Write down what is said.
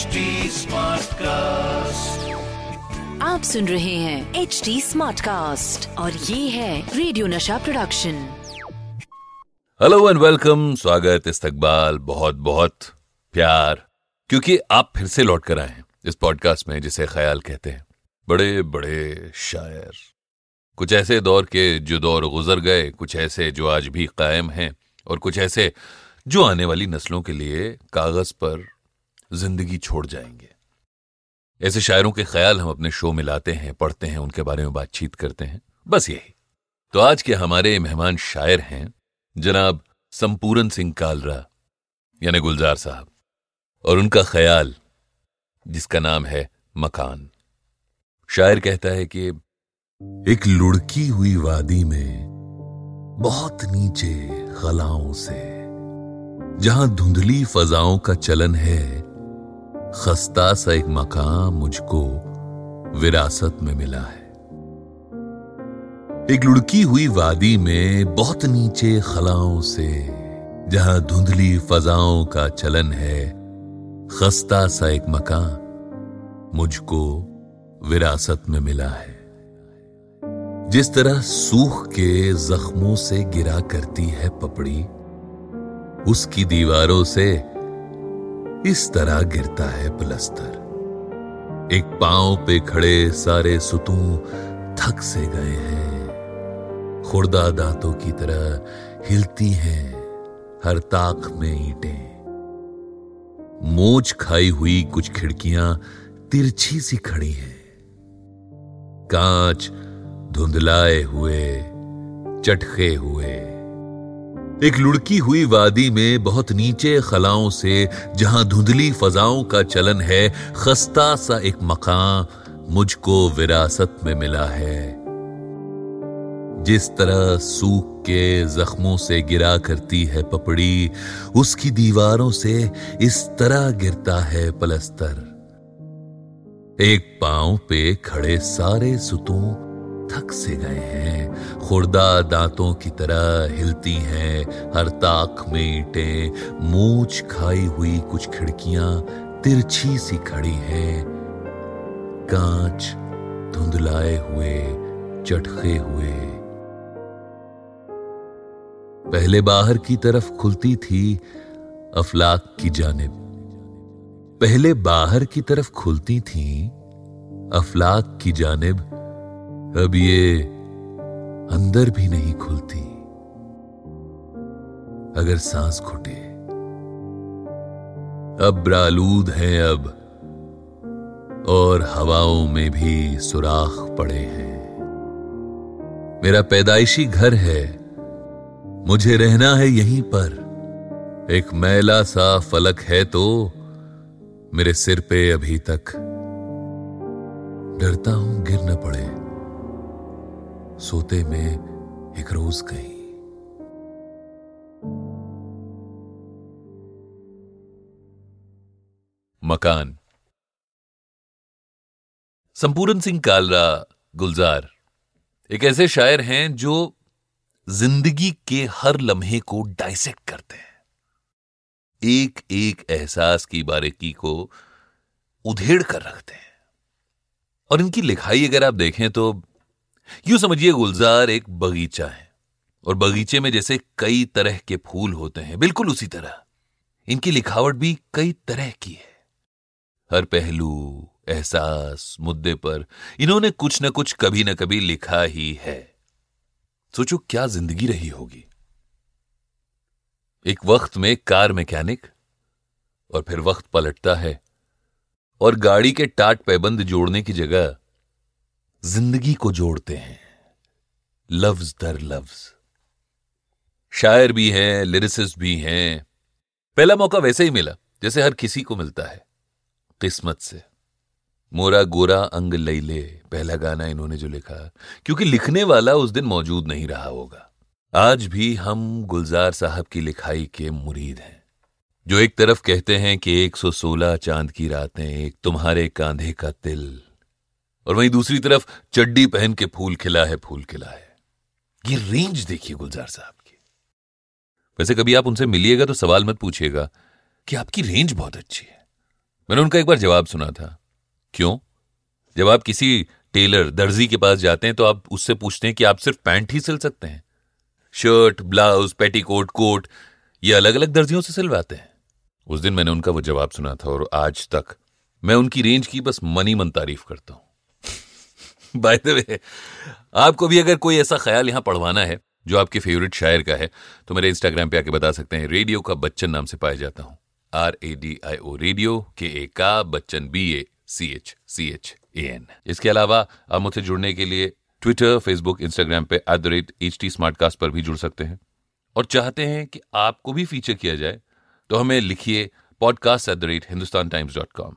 Smart cast आप सुन रहे हैं एच डी स्मार्ट कास्ट और ये है रेडियो नशा प्रोडक्शन हेलो एंड वेलकम स्वागत इस्तकबाल बहुत बहुत प्यार। क्योंकि आप फिर से लौट कर आए हैं इस पॉडकास्ट में जिसे ख्याल कहते हैं। बड़े बड़े शायर। कुछ ऐसे दौर के जो दौर गुजर गए कुछ ऐसे जो आज भी कायम हैं और कुछ ऐसे जो आने वाली नस्लों के लिए कागज़ पर ज़िंदगी छोड़ जाएँगे। ऐसे शायरों के ख्याल हम अपने शो में लाते हैं, पढ़ते हैं, उनके बारे में बातचीत करते हैं। बस यही। तो आज के हमारे मेहमान शायर हैं, जनाब संपूरन सिंह कालरा, यानी गुलजार साहब, और उनका ख्याल, जिसका नाम है मकान। शायर कहता है कि, एक लुढ़की हुई वादी में बहुत नीचे खलाओं से, जहाँ धुंधली फजाओं का चलन है खस्ता सा एक मकान मुझको विरासत में मिला है। एक लुढ़की हुई वादी में बहुत नीचे खलाओं से, जहाँ धुंधली फजाओं का चलन है, खस्ता सा एक मकान मुझको विरासत में मिला है। जिस तरह सूख के जख्मों से गिरा करती है पपड़ी, उसकी दीवारों से इस तरह गिरता है पलस्तर। एक पाँव पे खड़े सारे सुतू थक से गए हैं। खुर्दा दांतों की तरह हिलती हैं हर ताक में ईंटें। मोच खाई हुई कुछ खिड़कियाँ तिरछी सी खड़ी हैं। कांच धुंधलाए हुए चटके हुए। एक लुढ़की हुई वादी में बहुत नीचे खलाओं से, जहाँ धुंधली फजाओं का चलन है, खस्ता सा एक मकान मुझको विरासत में मिला है। जिस तरह सूख के जख्मों से गिरा करती है पपड़ी, उसकी दीवारों से इस तरह गिरता है पलस्तर। एक पाँव पे खड़े सारे सुतों थक से गए हैं। खुर्दा दांतों की तरह हिलती हैं। हर ताक में ईटें, मूछ खाई हुई कुछ खिड़कियाँ तिरछी सी खड़ी हैं। कांच धुंधलाए हुए, चटखे हुए। पहले बाहर की तरफ़ खुलती थी अफलाक की जानिब। पहले बाहर की तरफ़ खुलती थी अफलाक की जानिब अब ये अंदर भी नहीं खुलती। अगर सांस घुटे। अब ब्रालूद हैं अब, और हवाओं में भी सुराख पड़े हैं। मेरा पैदाइशी घर है। मुझे रहना है यहीं पर। एक मैला सा फलक है तो मेरे सिर पे अभी तक डरता हूँ गिर न पड़े। सोते में एक रोज गई मकान। संपूर्ण सिंह कालरा, गुलजार। एक ऐसे शायर हैं जो ज़िंदगी के हर लम्हे को डाइसेक्ट करते हैं। एक एक एहसास की बारीकी को उधेड़ कर रखते हैं। और इनकी लिखाई अगर आप देखें तो यूँ समझिए गुलजार एक बगीचा है, और बगीचे में जैसे कई तरह के फूल होते हैं, बिल्कुल उसी तरह। इनकी लिखावट भी कई तरह की है। हर पहलू, एहसास, मुद्दे पर इन्होंने कुछ न कुछ कभी न कभी लिखा ही है। सोचो क्या ज़िंदगी रही होगी। एक वक्त में कार मैकेनिक, और फिर वक्त पलटता है, और गाड़ी के टाट पैबंद जोड़ने की जगह ज़िंदगी को जोड़ते हैं। लफ्ज दर लफ्ज। शायर भी हैं, लिरिसिस्ट भी हैं। पहला मौका वैसे ही मिला, जैसे हर किसी को मिलता है, किस्मत से। मोरा गोरा अंग लैले पहला गाना इन्होंने जो लिखा, क्योंकि लिखने वाला उस दिन मौजूद नहीं रहा होगा। आज भी हम गुलजार साहब की लिखाई के मुरीद हैं, जो एक तरफ़ कहते हैं कि 116 चाँद की रातें, एक तुम्हारे कांधे का तिल। और वहीं दूसरी तरफ़ चड्डी पहन के फूल खिला है, फूल खिला है। ये रेंज देखिए गुलजार साहब की। वैसे कभी आप उनसे मिलिएगा तो सवाल मत पूछिएगा कि आपकी रेंज बहुत अच्छी है। मैंने उनका एक बार जवाब सुना था। क्यों? जब आप किसी टेलर, दर्जी के पास जाते हैं तो आप उससे पूछते हैं कि आप सिर्फ़ पैंट ही सिल सकते हैं। शर्ट, ब्लाउज, पेटीकोट, कोट, ये अलग अलग दर्जियों से सिलवाते हैं। उस दिन मैंने उनका वो जवाब सुना था और आज तक मैं उनकी रेंज की बस मनी मन तारीफ़ करता हूँ। बाय द वे आपको भी अगर कोई ऐसा ख्याल यहाँ पढ़वाना है, जो आपके फेवरेट शायर का है तो मेरे इंस्टाग्राम पे आके बता सकते हैं रेडियो का बच्चन नाम से पाया जाता हूँ। R A D I O radio के ए का Bachchan B A C H C H A N इसके अलावा आप मुझसे जुड़ने के लिए ट्विटर फेसबुक इंस्टाग्राम पे at the rate H T पर भी जुड़ सकते हैं। और चाहते हैं कि आपको भी फीचर किया जाए तो हमें लिखिए podcast at the rate Hindustan Times dot com